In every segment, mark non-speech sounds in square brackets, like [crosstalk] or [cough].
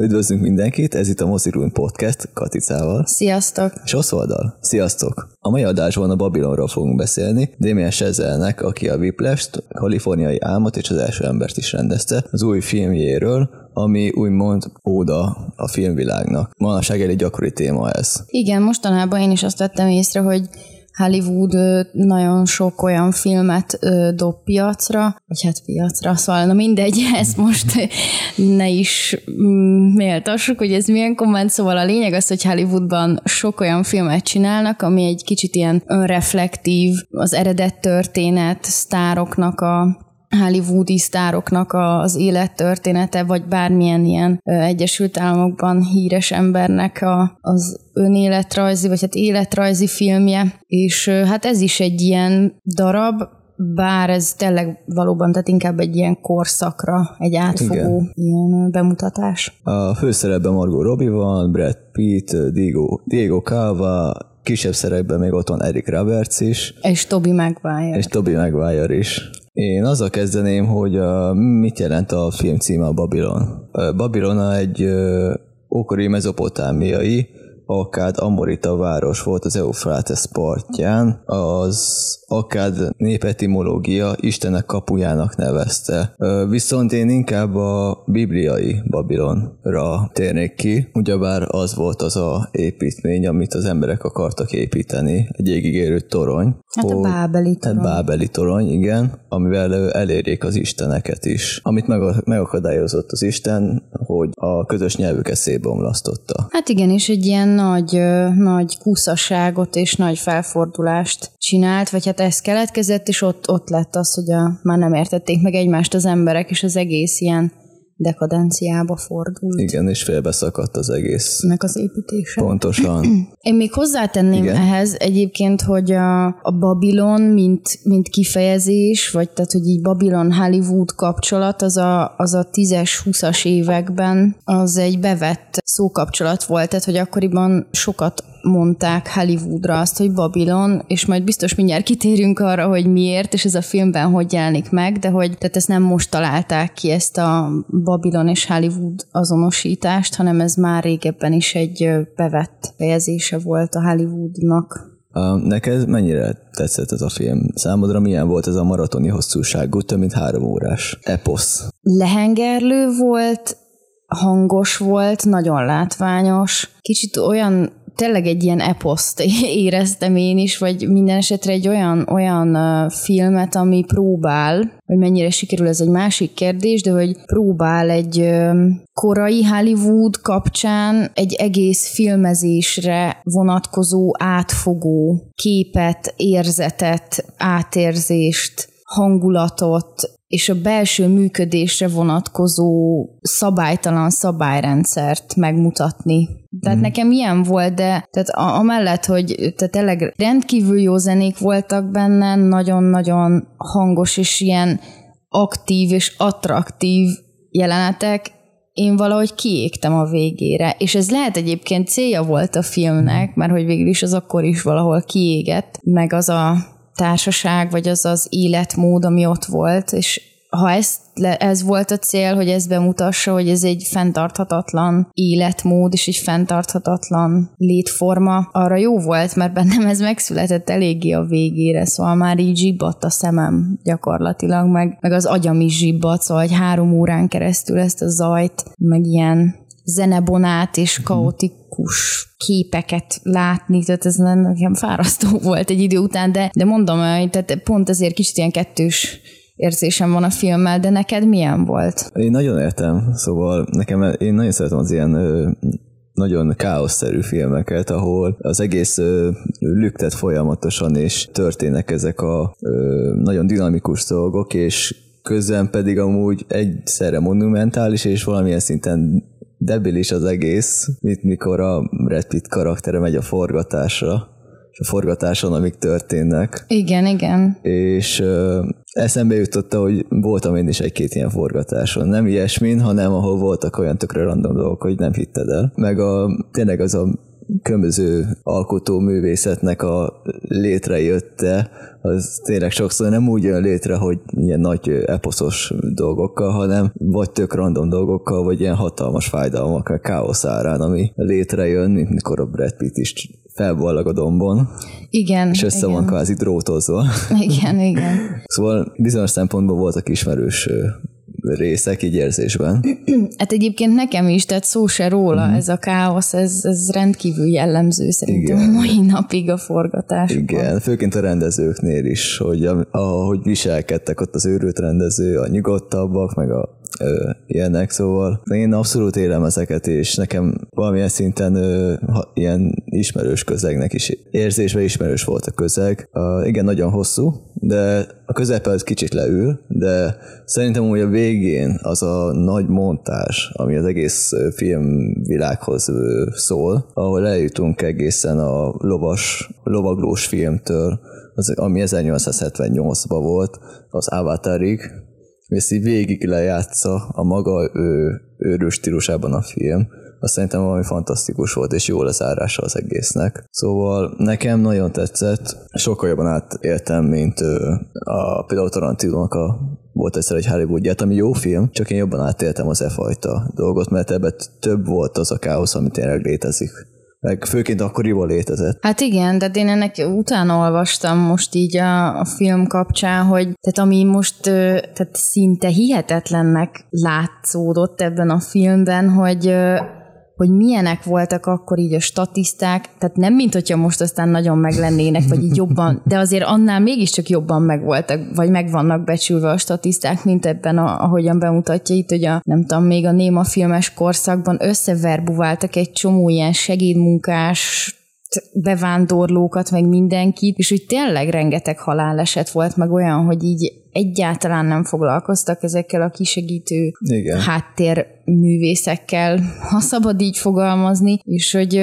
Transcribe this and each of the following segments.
Üdvözlünk mindenkit, ez itt a Mozirun Podcast Katicával. Sziasztok! És Oszoldal. Sziasztok! A mai adásban a Babilonról fogunk beszélni. Damien Chazelle-nek, aki a Whiplash-t, Kaliforniai álmot és az első embert is rendezte, az új filmjéről, ami úgymond óda a filmvilágnak. Manapság egy gyakori téma ez. Igen, mostanában én is azt vettem észre, hogy Hollywood nagyon sok olyan filmet dob piacra, vagy hát piacra, szóval na mindegy, [laughs] ezt most ne is mm, méltassuk, hogy ez milyen komment, szóval a lényeg az, hogy Hollywoodban sok olyan filmet csinálnak, ami egy kicsit ilyen önreflektív, az eredet történet, sztároknak a hollywoodi sztároknak az élettörténete, vagy bármilyen ilyen Egyesült Államokban híres embernek a, az önéletrajzi, vagy hát életrajzi filmje, és hát ez is egy ilyen darab, bár ez tényleg valóban, tehát inkább egy ilyen korszakra, egy átfogó Igen. ilyen bemutatás. A főszerepben Margot Robbie van, Brad Pitt, Diego, Diego Calva, kisebb szerepben még ott van Eric Roberts is. És Toby Maguire. És Toby Maguire is. Én azzal kezdeném, hogy uh, mit jelent a film címe a Babylon. Uh, Babylon egy ókori mezopotámiai, Akád Amorita város volt az Eufrates partján, az Akád népetimológia Istenek kapujának nevezte. Viszont én inkább a bibliai Babilonra térnék ki, ugyebár az volt az a építmény, amit az emberek akartak építeni, egy égigérő torony. Hát a Bábeli torony. Hát Bábeli torony, igen, amivel elérjék az isteneket is. Amit megakadályozott az Isten, hogy a közös nyelvüket szétbomlasztotta. Hát igen, és egy ilyen nagy, nagy kúszaságot és nagy felfordulást csinált, vagy hát ez keletkezett, és ott, ott lett az, hogy a, már nem értették meg egymást az emberek, és az egész ilyen dekadenciába fordult. Igen, és félbeszakadt az egész. Meg az építése. Pontosan. [clears throat] Én még hozzátenném Igen. ehhez egyébként, hogy a, a Babilon, mint, mint kifejezés, vagy tehát, hogy így Babilon-Hollywood kapcsolat, az a, az a 10-es, 20-as években az egy bevett szókapcsolat volt, tehát, hogy akkoriban sokat mondták Hollywoodra azt, hogy Babilon, és majd biztos mindjárt kitérünk arra, hogy miért, és ez a filmben hogy jelenik meg, de hogy tehát ezt nem most találták ki, ezt a Babilon és Hollywood azonosítást, hanem ez már régebben is egy bevett fejezése volt a Hollywoodnak. Neked mennyire tetszett ez a film? Számodra milyen volt ez a maratoni hosszúságú, több mint három órás eposz? Lehengerlő volt, hangos volt, nagyon látványos. Kicsit olyan tényleg egy ilyen eposzt [laughs] éreztem én is, vagy minden esetre egy olyan, olyan filmet, ami próbál, hogy mennyire sikerül, ez egy másik kérdés, de hogy próbál egy korai Hollywood kapcsán egy egész filmezésre vonatkozó átfogó képet, érzetet, átérzést, hangulatot, és a belső működésre vonatkozó szabálytalan szabályrendszert megmutatni. Tehát mm. nekem ilyen volt, de tehát a, amellett, hogy tehát tényleg rendkívül jó zenék voltak benne, nagyon-nagyon hangos és ilyen aktív és attraktív jelenetek, én valahogy kiégtem a végére. És ez lehet egyébként célja volt a filmnek, mert hogy végül is az akkor is valahol kiégett, meg az a társaság, vagy az az életmód, ami ott volt, és ha ezt, ez volt a cél, hogy ez bemutassa, hogy ez egy fenntarthatatlan életmód, és egy fenntarthatatlan létforma, arra jó volt, mert bennem ez megszületett eléggé a végére, szóval már így zsibbadt a szemem gyakorlatilag, meg, meg az agyam is zsibbadt, szóval hogy három órán keresztül ezt a zajt, meg ilyen zenebonát és mhm. kaotikus képeket látni, tehát ez nekem fárasztó volt egy idő után, de, de mondom, tehát pont ezért kicsit ilyen kettős érzésem van a filmmel, de neked milyen volt? Én nagyon értem, szóval nekem én nagyon szeretem az ilyen nagyon káoszszerű filmeket, ahol az egész ö, lüktet folyamatosan, és történnek ezek a ö, nagyon dinamikus dolgok, és közben pedig amúgy egyszerre monumentális, és valamilyen szinten debilis az egész, mint mikor a Brad Pitt karaktere megy a forgatásra, és a forgatáson, amik történnek. Igen, igen. És ö, eszembe jutotta, hogy voltam én is egy-két ilyen forgatáson. Nem ilyesmin, hanem ahol voltak olyan tökre random dolgok, hogy nem hitted el. Meg a, tényleg az a különböző alkotó művészetnek a létrejötte, az tényleg sokszor nem úgy jön létre, hogy ilyen nagy eposzos dolgokkal, hanem vagy tök random dolgokkal, vagy ilyen hatalmas fájdalmak, káosz árán, ami létrejön, mint mikor a Brad Pitt is felballag a dombon. Igen. És össze igen. van kvázi drótozva. Igen, igen. Szóval bizonyos szempontból voltak ismerős részek így érzésben. Hát egyébként nekem is, tehát szó se róla, mm. ez a káosz, ez, ez rendkívül jellemző szerintem Igen. mai napig a forgatás. Igen, főként a rendezőknél is, hogy ahogy viselkedtek ott az őrült rendező, a nyugodtabbak, meg a ö, ilyenek, szóval én abszolút élem ezeket, és nekem valamilyen szinten ö, ha, ilyen ismerős közegnek is érzésben ismerős volt a közeg. Uh, igen, nagyon hosszú, de a közepe az kicsit leül, de szerintem úgy a végén az a nagy montás, ami az egész filmvilághoz szól, ahol eljutunk egészen a lovas, lovaglós filmtől, az, ami 1878-ban volt, az Avatarig, ezt így végig lejátsza a maga ő, őrős stílusában a film, azt szerintem valami fantasztikus volt, és jó lezárása az egésznek. Szóval nekem nagyon tetszett, sokkal jobban átéltem, mint a, például tarantino a volt egyszer egy Hollywoodját, ami jó film, csak én jobban átéltem az e fajta dolgot, mert ebben több volt az a káosz, ami tényleg létezik meg főként akkoriban létezett. Hát igen, de én ennek utána olvastam most így a, a film kapcsán, hogy tehát ami most tehát szinte hihetetlennek látszódott ebben a filmben, hogy hogy milyenek voltak akkor így a statiszták, tehát nem mint hogyha most aztán nagyon meg lennének, vagy így jobban, de azért annál mégiscsak jobban megvoltak, vagy meg vannak becsülve a statiszták, mint ebben, a, ahogyan bemutatja itt, hogy a, nem tudom, még a néma filmes korszakban összeverbuváltak egy csomó ilyen segédmunkás bevándorlókat, meg mindenkit, és úgy tényleg rengeteg haláleset volt, meg olyan, hogy így egyáltalán nem foglalkoztak ezekkel a kisegítő Igen. háttérművészekkel, ha szabad így fogalmazni, és hogy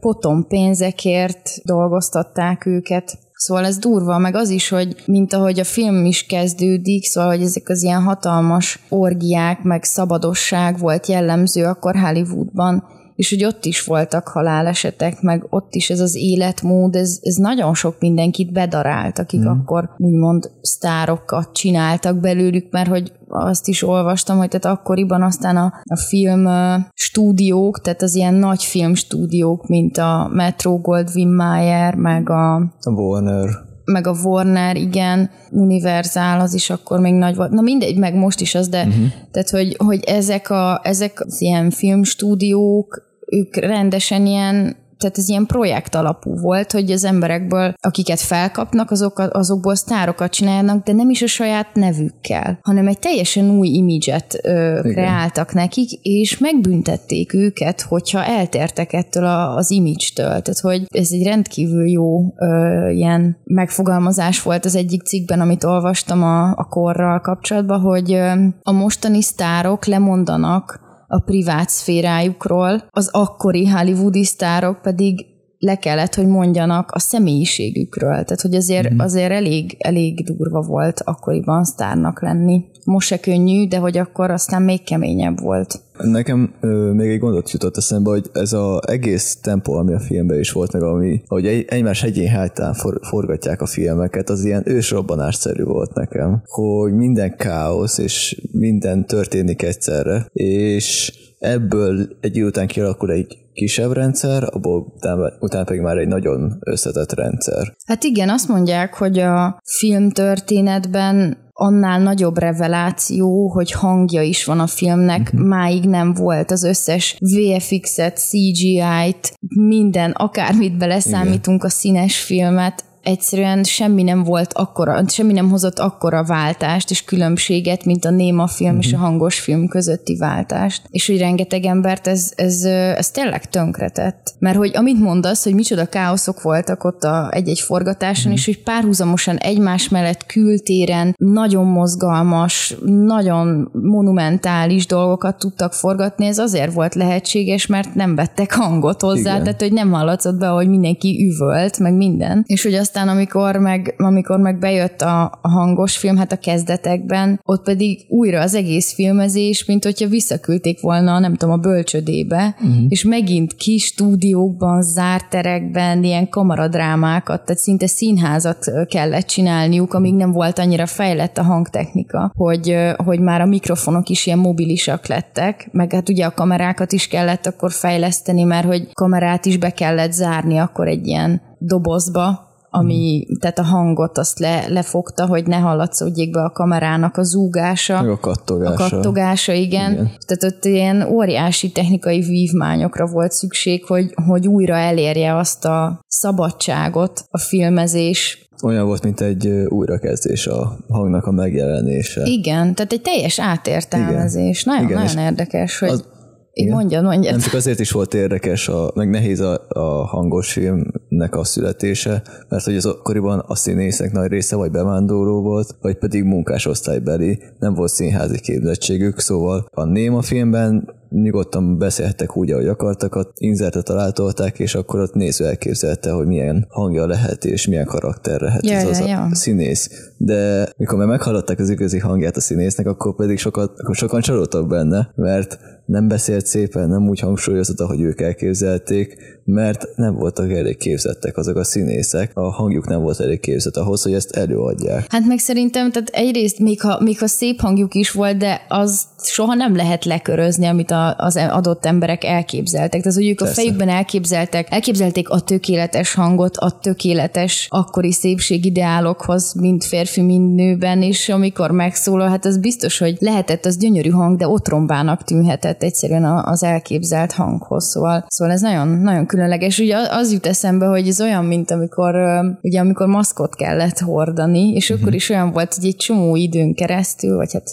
potom pénzekért dolgoztatták őket. Szóval ez durva, meg az is, hogy mint ahogy a film is kezdődik, szóval, hogy ezek az ilyen hatalmas orgiák, meg szabadosság volt jellemző akkor Hollywoodban, és hogy ott is voltak halálesetek, meg ott is ez az életmód, ez, ez nagyon sok mindenkit bedarált, akik mm. akkor úgymond sztárokat csináltak belőlük, mert hogy azt is olvastam, hogy tehát akkoriban aztán a, a film stúdiók, tehát az ilyen nagy film stúdiók, mint a Metro Goldwyn Mayer, meg a, a Warner meg a Warner, igen, Universal, az is akkor még nagy volt. Na mindegy, meg most is az, de uh-huh. tehát, hogy, hogy ezek, a, ezek az ilyen filmstúdiók, ők rendesen ilyen tehát ez ilyen projekt alapú volt, hogy az emberekből, akiket felkapnak, azok, azokból sztárokat csinálnak, de nem is a saját nevükkel, hanem egy teljesen új imidzset ö, kreáltak nekik, és megbüntették őket, hogyha eltértek ettől a, az image-től. Tehát, hogy ez egy rendkívül jó ö, ilyen megfogalmazás volt az egyik cikkben, amit olvastam a, a korral kapcsolatban, hogy ö, a mostani sztárok lemondanak a privát szférájukról, az akkori hollywoodi sztárok pedig le kellett, hogy mondjanak a személyiségükről. Tehát, hogy azért, mm. azért elég, elég durva volt akkoriban sztárnak lenni. Most se könnyű, de hogy akkor aztán még keményebb volt. Nekem ö, még egy gondot jutott eszembe, hogy ez az egész tempó, ami a filmben is volt, meg ami, hogy egy, egymás egyén hátán for, forgatják a filmeket, az ilyen ősrobbanásszerű volt nekem, hogy minden káosz, és minden történik egyszerre, és ebből egy után kialakul egy kisebb rendszer, abból utána, utána pedig már egy nagyon összetett rendszer. Hát igen, azt mondják, hogy a filmtörténetben annál nagyobb reveláció, hogy hangja is van a filmnek, uh-huh. máig nem volt az összes VFX-et, CGI-t, minden, akármit beleszámítunk Igen. a színes filmet, egyszerűen semmi nem volt akkora, semmi nem hozott akkora váltást és különbséget, mint a néma film uh-huh. és a mhm. hangos film közötti váltást. És hogy rengeteg embert ez, ez, ez tényleg tönkretett. Mert hogy amit mondasz, hogy micsoda káoszok voltak ott a egy-egy forgatáson, uh-huh. és hogy párhuzamosan egymás mellett kültéren nagyon mozgalmas, nagyon monumentális dolgokat tudtak forgatni, ez azért volt lehetséges, mert nem vettek hangot hozzá, Igen. tehát hogy nem hallatszott be, hogy mindenki üvölt, meg minden. És hogy azt aztán amikor meg, amikor meg bejött a, a hangos film, hát a kezdetekben, ott pedig újra az egész filmezés, mint hogyha visszaküldték volna, nem tudom, a bölcsödébe, uh-huh. és megint kis stúdiókban, zárt terekben, ilyen kamaradrámákat, tehát szinte színházat kellett csinálniuk, amíg nem volt annyira fejlett a hangtechnika, hogy, hogy már a mikrofonok is ilyen mobilisak lettek, meg hát ugye a kamerákat is kellett akkor fejleszteni, mert hogy kamerát is be kellett zárni akkor egy ilyen dobozba, ami, hmm. tehát a hangot azt le, lefogta, hogy ne hallatszódjék be a kamerának a zúgása. A kattogása. A kattogása, igen. igen. Tehát ott ilyen óriási technikai vívmányokra volt szükség, hogy, hogy újra elérje azt a szabadságot a filmezés olyan volt, mint egy újrakezdés a hangnak a megjelenése. Igen, tehát egy teljes átértelmezés. Igen. Nagyon, Igen, nagyon érdekes, hogy az, így mondjad, mondjad. Nem csak azért is volt érdekes, a, meg nehéz a, a hangos filmnek a születése, mert hogy az akkoriban a színészek nagy része vagy bevándorló volt, vagy pedig munkásosztálybeli, nem volt színházi képzettségük, szóval a Néma filmben nyugodtan beszélhettek úgy, ahogy akartak, a inzertet találtolták, és akkor ott néző elképzelte, hogy milyen hangja lehet, és milyen karakter lehet ja, ez az ja, ja. a színész. De mikor már meghallották az igazi hangját a színésznek, akkor pedig sokat, akkor sokan csalódtak benne, mert nem beszélt szépen, nem úgy hangsúlyozta, hogy ők elképzelték, mert nem voltak elég képzettek azok a színészek, a hangjuk nem volt elég képzett ahhoz, hogy ezt előadják. Hát meg szerintem, tehát egyrészt még ha, még ha szép hangjuk is volt, de az soha nem lehet lekörözni, amit a, az adott emberek elképzeltek. Tehát, hogy ők Persze. a fejükben elképzeltek, elképzelték a tökéletes hangot, a tökéletes akkori szépségideálokhoz, mind férfi, mind nőben, és amikor megszólal, hát az biztos, hogy lehetett az gyönyörű hang, de otrombának tűnhetett egyszerűen az elképzelt hanghoz. Szóval, szóval ez nagyon, nagyon különleges. Ugye az jut eszembe, hogy ez olyan, mint amikor, ugye amikor maszkot kellett hordani, és uh-huh. akkor is olyan volt, hogy egy csomó időn keresztül, vagy hát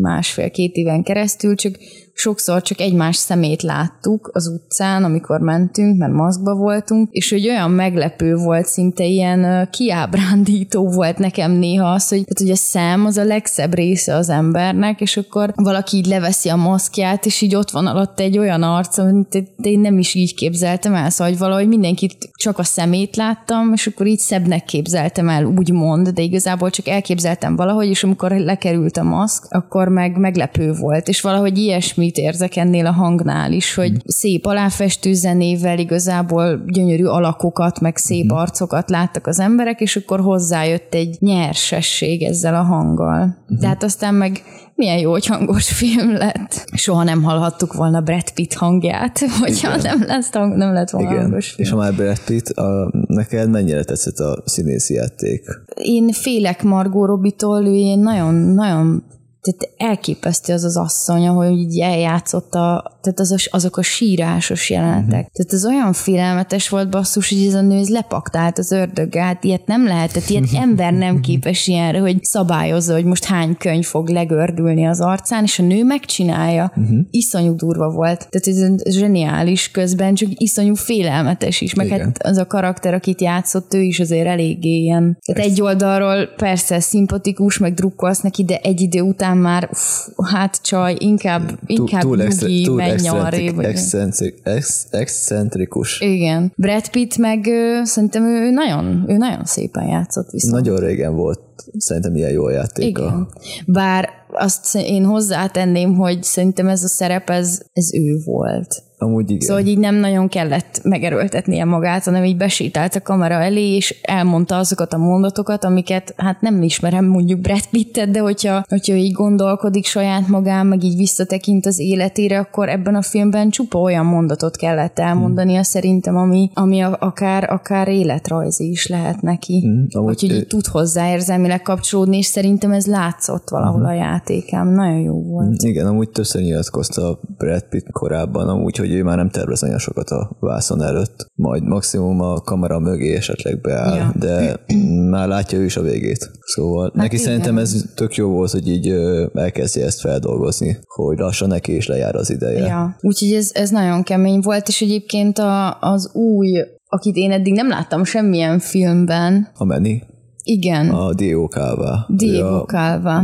másfél-két éven keresztül, csak sokszor csak egymás szemét láttuk az utcán, amikor mentünk, mert maszkba voltunk, és hogy olyan meglepő volt, szinte ilyen kiábrándító volt nekem néha az, hogy, tehát, hogy a szem az a legszebb része az embernek, és akkor valaki így leveszi a maszkját, és így ott van alatt egy olyan arc, amit én nem is így képzeltem el, szóval hogy valahogy mindenkit csak a szemét láttam, és akkor így szebbnek képzeltem el, úgymond, de igazából csak elképzeltem valahogy, és amikor lekerült a maszk, akkor meg meglepő volt, és valahogy ilyesmi mit érzek ennél a hangnál is, hogy szép aláfestő zenével igazából gyönyörű alakokat, meg szép uh-huh. arcokat láttak az emberek, és akkor hozzájött egy nyersesség ezzel a hanggal. Uh-huh. De hát aztán meg milyen jó, hogy hangos film lett. Soha nem hallhattuk volna Brad Pitt hangját, [laughs] hogyha Igen. nem, lesz, nem lett volna Igen. hangos film. És ha már Brad Pitt, a, neked mennyire tetszett a színészi játék? Én félek Margot Robbie-tól, ő ilyen nagyon, nagyon tehát elképesztő az az asszony, ahogy így eljátszotta, tehát az a, azok a sírásos jelenetek. Uh-huh. Tehát ez olyan félelmetes volt basszus, hogy ez a nő ez lepaktált az ördöggel, hát ilyet nem lehet, tehát ilyet ember nem képes ilyenre, hogy szabályozza, hogy most hány könyv fog legördülni az arcán, és a nő megcsinálja. Uh-huh. Iszonyú durva volt. Tehát ez zseniális közben, csak iszonyú félelmetes is, meg Igen. hát az a karakter, akit játszott, ő is azért eléggé ilyen. Tehát egy oldalról persze szimpatikus, meg drukkolsz neki, de egy idő után aztán már uff, hát csaj, inkább, inkább túl, nyugi, túl menj. Ex, excentrikus. Igen. Brad Pitt meg ö, szerintem ő nagyon, ő nagyon szépen játszott viszont. Nagyon régen volt szerintem ilyen jó játéka. Igen. Bár azt én hozzátenném, hogy szerintem ez a szerep, ez, ez ő volt. Amúgy igen. Szóval, hogy így nem nagyon kellett megerőltetnie magát, hanem így besétált a kamera elé, és elmondta azokat a mondatokat, amiket hát nem ismerem mondjuk Brad Pittet, de hogyha, hogyha így gondolkodik saját magán, meg így visszatekint az életére, akkor ebben a filmben csupa olyan mondatot kellett elmondania hmm. szerintem, ami, ami akár, akár életrajzi is lehet neki. Hmm. Úgyhogy így tud hozzá érzelmileg kapcsolódni, és szerintem ez látszott valahol hmm. a játékám. Nagyon jó volt. Hmm. Igen, amúgy többször nyilatkozta Brad Pitt korábban, amúgy, hogy hogy ő már nem tervez olyan sokat a vászon előtt, majd maximum a kamera mögé esetleg beáll, ja. de [clears throat] már látja ő is a végét. Szóval hát neki igen. szerintem ez tök jó volt, hogy így elkezdje ezt feldolgozni, hogy lassan neki is lejár az ideje. Ja. Úgyhogy ez, ez nagyon kemény volt, és egyébként a, az új, akit én eddig nem láttam semmilyen filmben. A Meni? Igen. A Diego Calva. Diego Calva.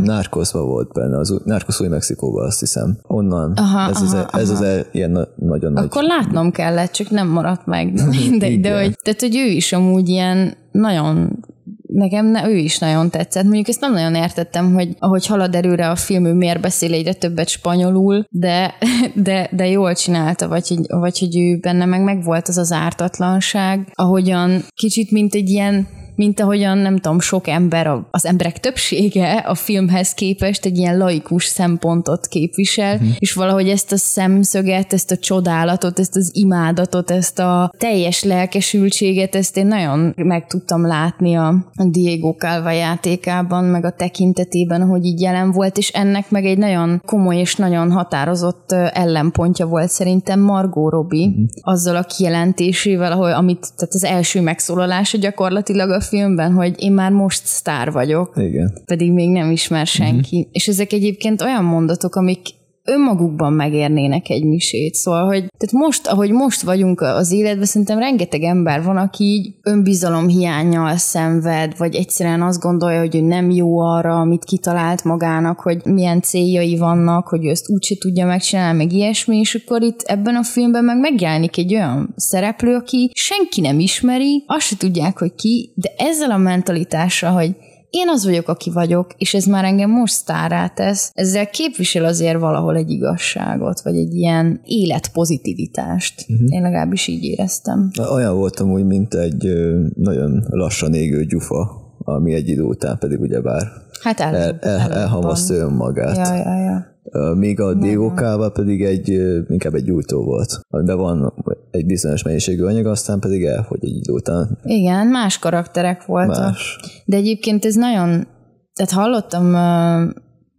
Volt benne, az Narcos új Mexikóban azt hiszem. Onnan. Aha, ez, az, aha, ez az el, ilyen na- nagyon nagy. Akkor látnom kellett, csak nem maradt meg. [laughs] Mindegy, de hogy, tehát, hogy ő is amúgy ilyen nagyon nekem ne, ő is nagyon tetszett. Mondjuk ezt nem nagyon értettem, hogy ahogy halad előre a film, ő miért beszél egyre többet spanyolul, de, [laughs] de, de jól csinálta, vagy hogy, vagy hogy ő benne meg megvolt az az ártatlanság, ahogyan kicsit mint egy ilyen mint ahogyan nem tudom, sok ember, az emberek többsége a filmhez képest egy ilyen laikus szempontot képvisel, Mhm. mm. és valahogy ezt a szemszöget, ezt a csodálatot, ezt az imádatot, ezt a teljes lelkesültséget, ezt én nagyon meg tudtam látni a Diego Calva játékában, meg a tekintetében, hogy így jelen volt, és ennek meg egy nagyon komoly és nagyon határozott ellenpontja volt szerintem Margot Robbie, mm. azzal a kijelentésével, ahol, amit, tehát az első megszólalása gyakorlatilag a filmben, hogy én már most sztár vagyok, Igen. pedig még nem ismer senki. Mm-hmm. És ezek egyébként olyan mondatok, amik önmagukban megérnének egy misét. Szóval, hogy tehát most, ahogy most vagyunk az életben, szerintem rengeteg ember van, aki így önbizalom hiányjal szenved, vagy egyszerűen azt gondolja, hogy ő nem jó arra, amit kitalált magának, hogy milyen céljai vannak, hogy ő ezt úgyse tudja megcsinálni, meg ilyesmi, és akkor itt ebben a filmben meg megjelenik egy olyan szereplő, aki senki nem ismeri, azt se tudják, hogy ki, de ezzel a mentalitással, hogy én az vagyok, aki vagyok, és ez már engem most sztárá tesz. Ezzel képvisel azért valahol egy igazságot, vagy egy ilyen életpozitivitást. Uh-huh. Én legalábbis így éreztem. Olyan voltam úgy, mint egy nagyon lassan égő gyufa, ami egy idő után pedig ugyebár Hát el, el, el, elhamasztja önmagát. Ja, ja, ja. Míg a Calva pedig egy, inkább egy gyújtó volt, amiben van egy bizonyos mennyiségű anyag, aztán pedig elfogy egy idő után. Igen, más karakterek voltak. Más. De egyébként ez nagyon, tehát hallottam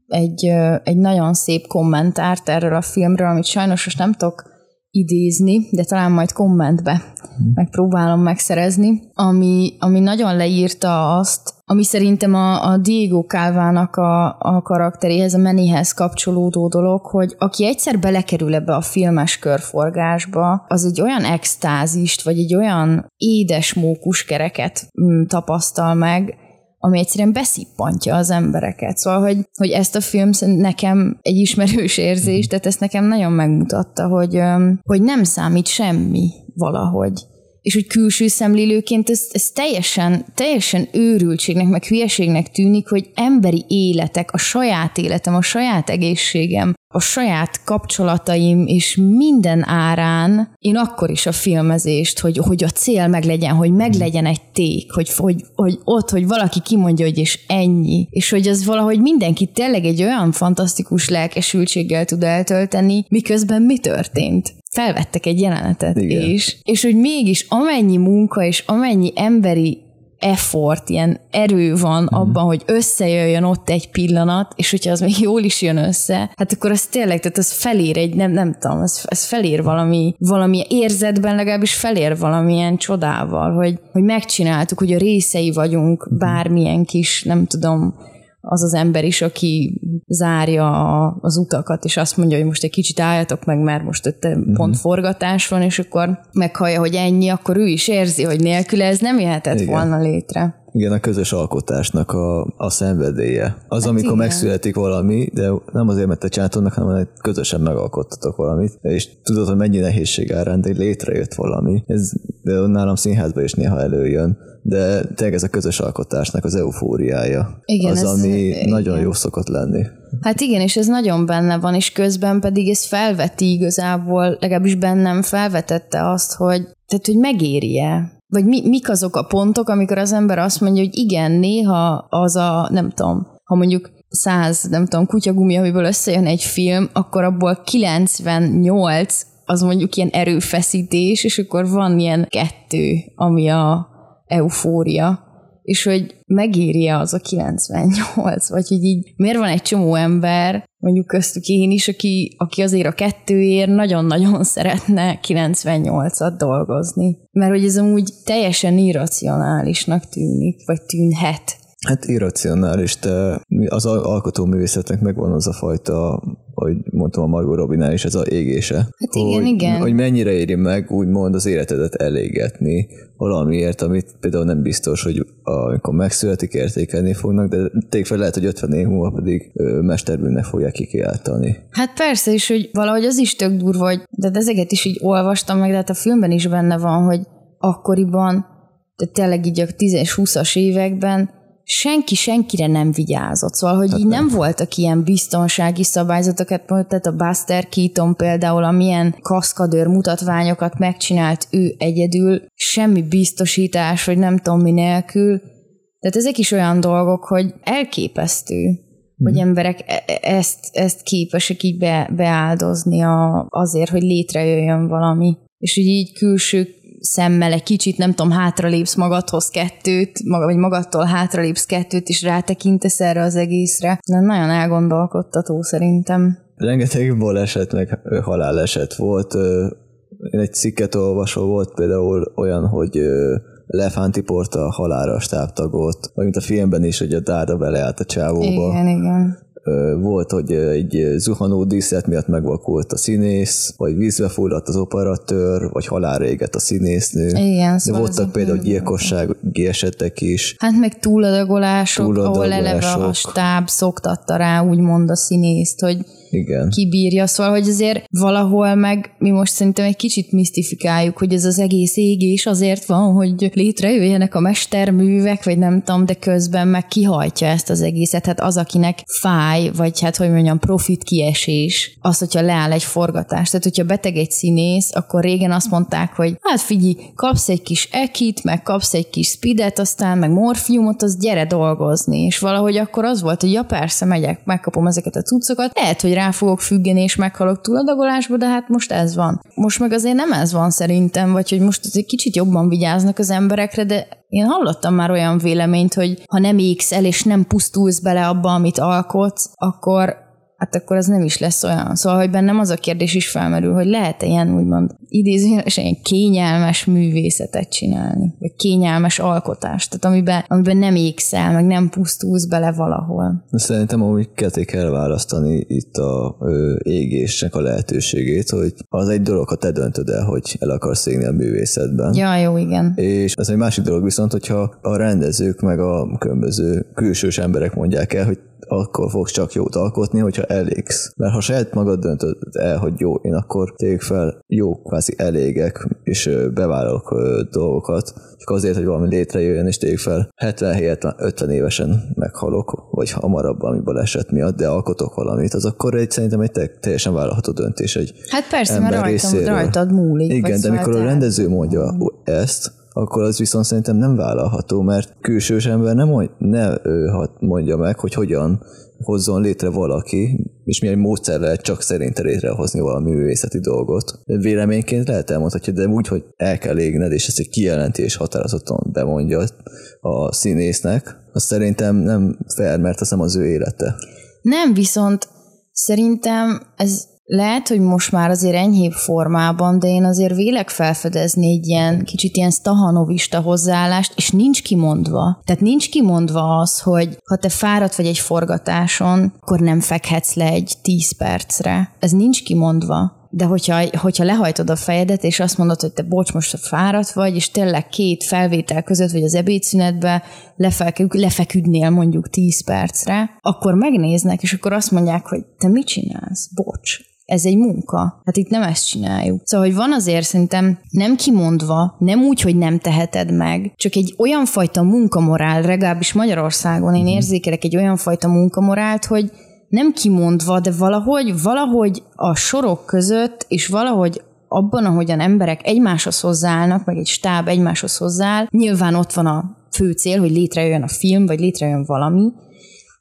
egy, egy nagyon szép kommentárt erről a filmről, amit sajnos most nem tudok idézni, de talán majd kommentbe megpróbálom megszerezni, ami, ami nagyon leírta azt, ami szerintem a, a Diego Calvának a, a karakteréhez, a Menihez kapcsolódó dolog, hogy aki egyszer belekerül ebbe a filmes körforgásba, az egy olyan extázist, vagy egy olyan édes mókuskereket mm, tapasztal meg, ami egyszerűen beszippantja az embereket. Szóval, hogy, hogy ezt a film nekem egy ismerős érzés, tehát ezt nekem nagyon megmutatta, hogy, hogy nem számít semmi valahogy. És hogy külső szemlélőként ez, ez teljesen, teljesen őrültségnek, meg hülyeségnek tűnik, hogy emberi életek, a saját életem, a saját egészségem, a saját kapcsolataim és minden árán én akkor is a filmezést, hogy, hogy a cél meg legyen, hogy meg legyen egy ték, hogy, hogy, hogy ott, hogy valaki kimondja, hogy és ennyi, és hogy az valahogy mindenki tényleg egy olyan fantasztikus lelkesültséggel tud eltölteni, miközben mi történt? Felvettek egy jelenetet Igen. is, és hogy mégis amennyi munka és amennyi emberi effort, ilyen erő van Mhm. abban, hogy összejöjjön ott egy pillanat, és hogyha az még [laughs] jól is jön össze, hát akkor az tényleg, tehát az felér egy, nem, nem tudom, ez, ez felér valami, valami érzetben legalábbis felér valamilyen csodával, hogy, hogy megcsináltuk, hogy a részei vagyunk Mhm. bármilyen kis, nem tudom, az az ember is, aki zárja az utakat, és azt mondja, hogy most egy kicsit álljatok meg, mert most ott Mhm. pont forgatás van, és akkor meghallja, hogy ennyi, akkor ő is érzi, hogy nélküle ez nem jöhetett Igen. volna létre. Igen, a közös alkotásnak a, a szenvedélye. Az, amikor igen. megszületik valami, de nem azért, mert te csináltad meg, hanem hogy közösen megalkottatok valamit, és tudod, hogy mennyi nehézség árán, de létrejött valami. Ez de nálam színházban is néha előjön, de tényleg ez a közös alkotásnak az eufóriája. Igen, az, ami igen. nagyon jó szokott lenni. Hát igen, és ez nagyon benne van, és közben pedig ez felveti igazából, legalábbis bennem felvetette azt, hogy, tehát, hogy megéri-e vagy mi, mik azok a pontok, amikor az ember azt mondja, hogy igen, néha az a, nem tudom, ha mondjuk száz, nem tudom, kutyagumi, amiből összejön egy film, akkor abból 98 az mondjuk ilyen erőfeszítés, és akkor van ilyen kettő, ami a eufória, és hogy megéri az a 98, vagy hogy így miért van egy csomó ember, mondjuk köztük én is, aki, aki azért a kettőért nagyon-nagyon szeretne 98-at dolgozni. Mert hogy ez amúgy teljesen irracionálisnak tűnik, vagy tűnhet. Hát irracionális, de az al- alkotóművészetnek megvan az a fajta hogy mondtam a Margot Robinál is ez a égése. Hát igen, hogy, igen. Hogy mennyire éri meg úgymond az életedet elégetni valamiért, amit például nem biztos, hogy amikor megszületik, értékelni fognak, de tényleg fel lehet, hogy 50 év múlva pedig mesterbűnnek fogják kikiáltani. Hát persze is, hogy valahogy az is tök durva, hogy de ezeket is így olvastam meg, de hát a filmben is benne van, hogy akkoriban, de tényleg így a 10-20-as években senki senkire nem vigyázott. Szóval, hogy hát így nem. nem voltak ilyen biztonsági szabályzatok, hát tehát a Buster Keaton például, amilyen kaszkadőr mutatványokat megcsinált ő egyedül, semmi biztosítás, vagy nem tudom mi nélkül. Tehát ezek is olyan dolgok, hogy elképesztő, hogy emberek e- e- ezt, ezt képesek így be, beáldozni a, azért, hogy létrejöjjön valami. És hogy így külső szemmel egy kicsit, nem tudom, hátralépsz magadhoz kettőt, maga, vagy magadtól hátralépsz kettőt, és rátekintesz erre az egészre. De nagyon elgondolkodtató szerintem. Rengeteg baleset, meg haláleset volt. Én egy cikket olvasó volt például olyan, hogy Lefánti Porta halára stábtagot, vagy mint a filmben is, hogy a dárda beleállt a csávóba. Igen, igen volt, hogy egy zuhanó díszlet miatt megvakult a színész, vagy vízbe fulladt az operatőr, vagy halálra égett a színésznő. Igen, szóval De voltak például gyilkossági esetek is. Hát meg túladagolások, túladagolások, ahol eleve a stáb szoktatta rá úgymond a színészt, hogy igen. kibírja, szóval, hogy azért valahol meg mi most szerintem egy kicsit misztifikáljuk, hogy ez az egész égés azért van, hogy létrejöjjenek a mesterművek, vagy nem tudom, de közben meg kihajtja ezt az egészet. Hát az, akinek fáj, vagy hát hogy mondjam, profit kiesés, az, hogyha leáll egy forgatás. Tehát, hogyha beteg egy színész, akkor régen azt mondták, hogy hát figyelj, kapsz egy kis ekit, meg kapsz egy kis speedet, aztán meg morfiumot, az gyere dolgozni. És valahogy akkor az volt, hogy ja persze, megyek, megkapom ezeket a cuccokat. Lehet, hogy rá fogok függeni, és meghalok túladagolásba, de hát most ez van. Most meg azért nem ez van szerintem, vagy hogy most egy kicsit jobban vigyáznak az emberekre, de én hallottam már olyan véleményt, hogy ha nem égsz el, és nem pusztulsz bele abba, amit alkotsz, akkor hát akkor az nem is lesz olyan. Szóval, hogy bennem az a kérdés is felmerül, hogy lehet-e ilyen úgymond idézőjelesen ilyen kényelmes művészetet csinálni, vagy kényelmes alkotást, tehát amiben, amiben nem ékszel, meg nem pusztulsz bele valahol. Szerintem amúgy ketté kell választani itt a ö, égésnek a lehetőségét, hogy az egy dolog, ha te döntöd el, hogy el akarsz égni a művészetben. Ja, jó, igen. És ez egy másik dolog viszont, hogyha a rendezők meg a különböző külsős emberek mondják el, hogy akkor fogsz csak jót alkotni, hogyha elégsz. Mert ha saját magad döntöd el, hogy jó, én akkor tegyük fel jó kvázi elégek, és bevállalok dolgokat, csak azért, hogy valami létrejöjjön, és tegyük fel 77-50 évesen meghalok, vagy hamarabb valami baleset miatt, de alkotok valamit, az akkor egy, szerintem egy teljesen vállalható döntés egy Hát persze, mert rajtam, rajtad múlik. Igen, de mikor a rendező mondja ezt, akkor az viszont szerintem nem vállalható, mert külsős ember nem mond, ne ő mondja meg, hogy hogyan hozzon létre valaki, és milyen módszer lehet csak szerinte létrehozni valami művészeti dolgot. Véleményként lehet elmondhatja, de úgy, hogy el kell égned, és ezt egy kijelentés határozottan bemondja a színésznek, az szerintem nem fair, mert az az ő élete. Nem, viszont szerintem ez lehet, hogy most már azért enyhébb formában, de én azért vélek felfedezni egy ilyen kicsit ilyen stahanovista hozzáállást, és nincs kimondva. Tehát nincs kimondva az, hogy ha te fáradt vagy egy forgatáson, akkor nem fekhetsz le egy 10 percre. Ez nincs kimondva. De hogyha, hogyha lehajtod a fejedet, és azt mondod, hogy te bocs, most fáradt vagy, és tényleg két felvétel között, vagy az ebédszünetbe lefeküdnél mondjuk 10 percre, akkor megnéznek, és akkor azt mondják, hogy te mit csinálsz? Bocs ez egy munka. Hát itt nem ezt csináljuk. Szóval, hogy van azért szerintem nem kimondva, nem úgy, hogy nem teheted meg, csak egy olyan fajta munkamorál, legalábbis Magyarországon én mhm. érzékelek egy olyan fajta munkamorált, hogy nem kimondva, de valahogy, valahogy a sorok között, és valahogy abban, ahogyan emberek egymáshoz hozzáállnak, meg egy stáb egymáshoz hozzááll, nyilván ott van a fő cél, hogy létrejöjjön a film, vagy létrejön valami,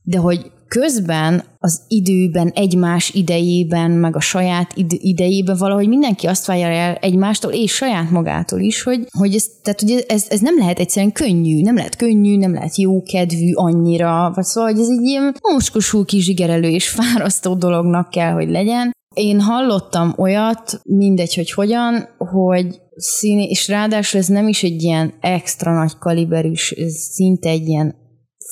de hogy közben az időben, egymás idejében, meg a saját id- idejében valahogy mindenki azt várja el egymástól, és saját magától is, hogy, hogy, ez, tehát, hogy ez, ez nem lehet egyszerűen könnyű, nem lehet könnyű, nem lehet jó kedvű annyira, vagy szóval, hogy ez egy ilyen moskosul kizsigerelő és fárasztó dolognak kell, hogy legyen. Én hallottam olyat, mindegy, hogy hogyan, hogy színi, és ráadásul ez nem is egy ilyen extra nagy kaliberűs, ez szinte egy ilyen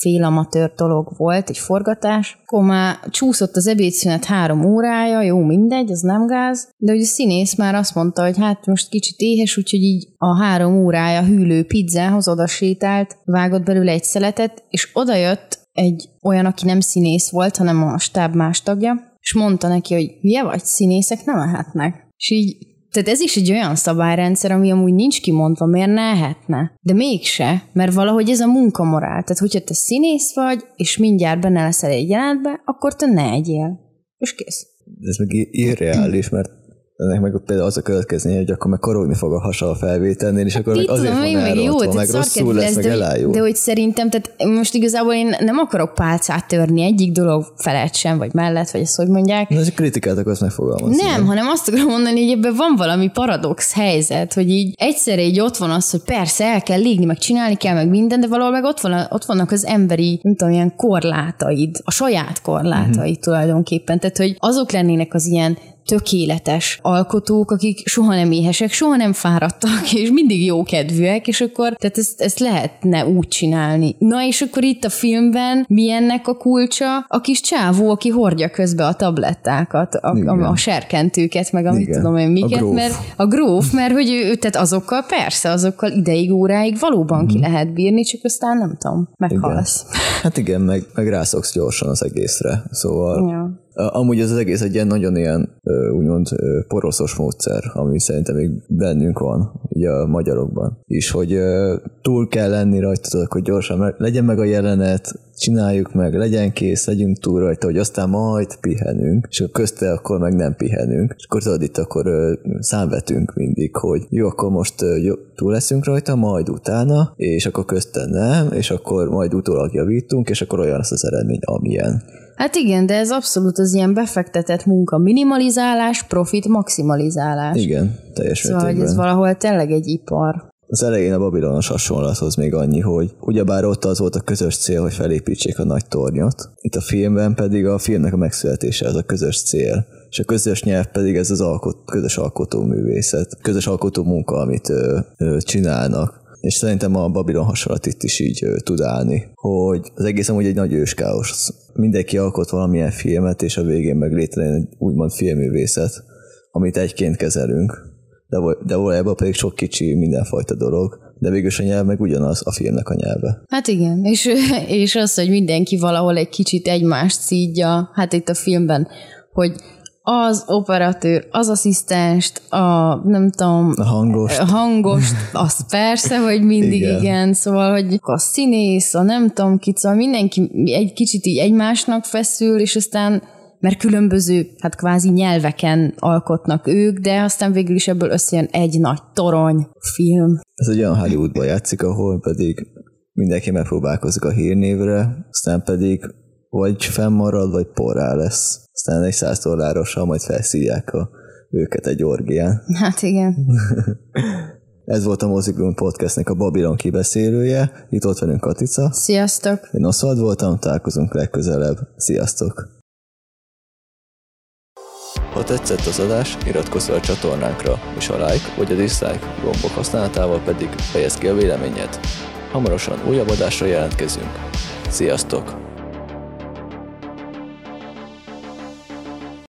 félamatőr dolog volt, egy forgatás, akkor már csúszott az ebédszünet három órája, jó, mindegy, az nem gáz, de hogy a színész már azt mondta, hogy hát most kicsit éhes, úgyhogy így a három órája hűlő pizzához oda sétált, vágott belőle egy szeletet, és odajött egy olyan, aki nem színész volt, hanem a stáb más tagja, és mondta neki, hogy hülye vagy, színészek nem ehetnek. És így tehát ez is egy olyan szabályrendszer, ami amúgy nincs kimondva, miért ne ehetne. De mégse, mert valahogy ez a munkamorál. Tehát, hogyha te színész vagy, és mindjárt benne leszel egy jelentbe, akkor te ne egyél. És kész. Ez meg irreális, mert ennek meg például az a következménye, hogy akkor meg korogni fog a hasa a felvételnél, és akkor Itt azért tudom, van meg jó, elrontva, meg rosszul szarkedv lesz, meg de, elájul. de hogy szerintem, tehát most igazából én nem akarok pálcát törni egyik dolog felett sem, vagy mellett, vagy ezt hogy mondják. Na, ez kritikát akarsz megfogalmazni. Nem, hanem azt akarom mondani, hogy ebben van valami paradox helyzet, hogy így egyszerre így ott van az, hogy persze el kell légni, meg csinálni kell, meg minden, de valahol meg ott, van, ott vannak az emberi, nem tudom, ilyen korlátaid, a saját korlátaid uh-huh. tulajdonképpen. Tehát, hogy azok lennének az ilyen tökéletes alkotók, akik soha nem éhesek, soha nem fáradtak, [laughs] és mindig jókedvűek, és akkor tehát ezt, ezt lehetne úgy csinálni. Na és akkor itt a filmben mi ennek a kulcsa? A kis csávó, aki hordja közbe a tablettákat, a, Igen. a, a serkentőket, meg amit Igen. tudom én A miket, gróf. mert a gróf, mert hogy ő, tehát azokkal persze, azokkal ideig, óráig valóban Mhm. ki lehet bírni, csak aztán nem tudom, meghalsz. Hát igen, meg, meg rászoksz gyorsan az egészre. Szóval Ja. A- Amúgy ez az egész egy ilyen nagyon ilyen úgymond poroszos módszer, ami szerintem még bennünk van, ugye a magyarokban is, hogy túl kell lenni rajta, hogy gyorsan legyen meg a jelenet, csináljuk meg, legyen kész, legyünk túl rajta, hogy aztán majd pihenünk, és akkor közte akkor meg nem pihenünk, és akkor tudod, itt akkor számvetünk mindig, hogy jó, akkor most jó, túl leszünk rajta, majd utána, és akkor közte nem, és akkor majd utólag javítunk, és akkor olyan lesz az eredmény, amilyen. Hát igen, de ez abszolút az ilyen befektetett munka minimalizálás, profit maximalizálás. Igen, teljes Szóval, hogy ez valahol tényleg egy ipar. Az elején a babilonos hasonlathoz még annyi, hogy ugyebár ott az volt a közös cél, hogy felépítsék a nagy tornyot, itt a filmben pedig a filmnek a megszületése az a közös cél, és a közös nyelv pedig ez az alkot, közös alkotóművészet, közös alkotó munka, amit ö, ö, csinálnak. És szerintem a Babilon hasonlat itt is így tud állni, hogy az egész amúgy egy nagy őskáosz. Mindenki alkot valamilyen filmet, és a végén meg létrejön egy úgymond filmművészet, amit egyként kezelünk de, de valójában pedig sok kicsi mindenfajta dolog, de végül a nyelv meg ugyanaz a filmnek a nyelve. Hát igen, és, [laughs] és az, hogy mindenki valahol egy kicsit egymást szídja, hát itt a filmben, hogy az operatőr, az asszisztenst, a nem tudom, A hangos, a hangost, az persze, hogy mindig igen. Igen. szóval, hogy a színész, a nem tudom ki, szóval mindenki egy kicsit így egymásnak feszül, és aztán mert különböző, hát kvázi nyelveken alkotnak ők, de aztán végül is ebből összejön egy nagy torony film. ez egy olyan Hollywoodban játszik, ahol pedig mindenki megpróbálkozik a hírnévre, aztán pedig vagy fennmarad, vagy porrá lesz. Aztán egy száz dollárossal majd felszívják a, őket egy orgián. Hát igen. [laughs] Ez volt a Moziklun Podcastnek a Babylon kibeszélője. Itt ott velünk Katica. Sziasztok! Én Oszvald voltam, találkozunk legközelebb. Sziasztok! Ha tetszett az adás, iratkozz fel a csatornánkra, és a like vagy a dislike gombok használatával pedig fejezd ki a véleményed. Hamarosan újabb adásra jelentkezünk. Sziasztok!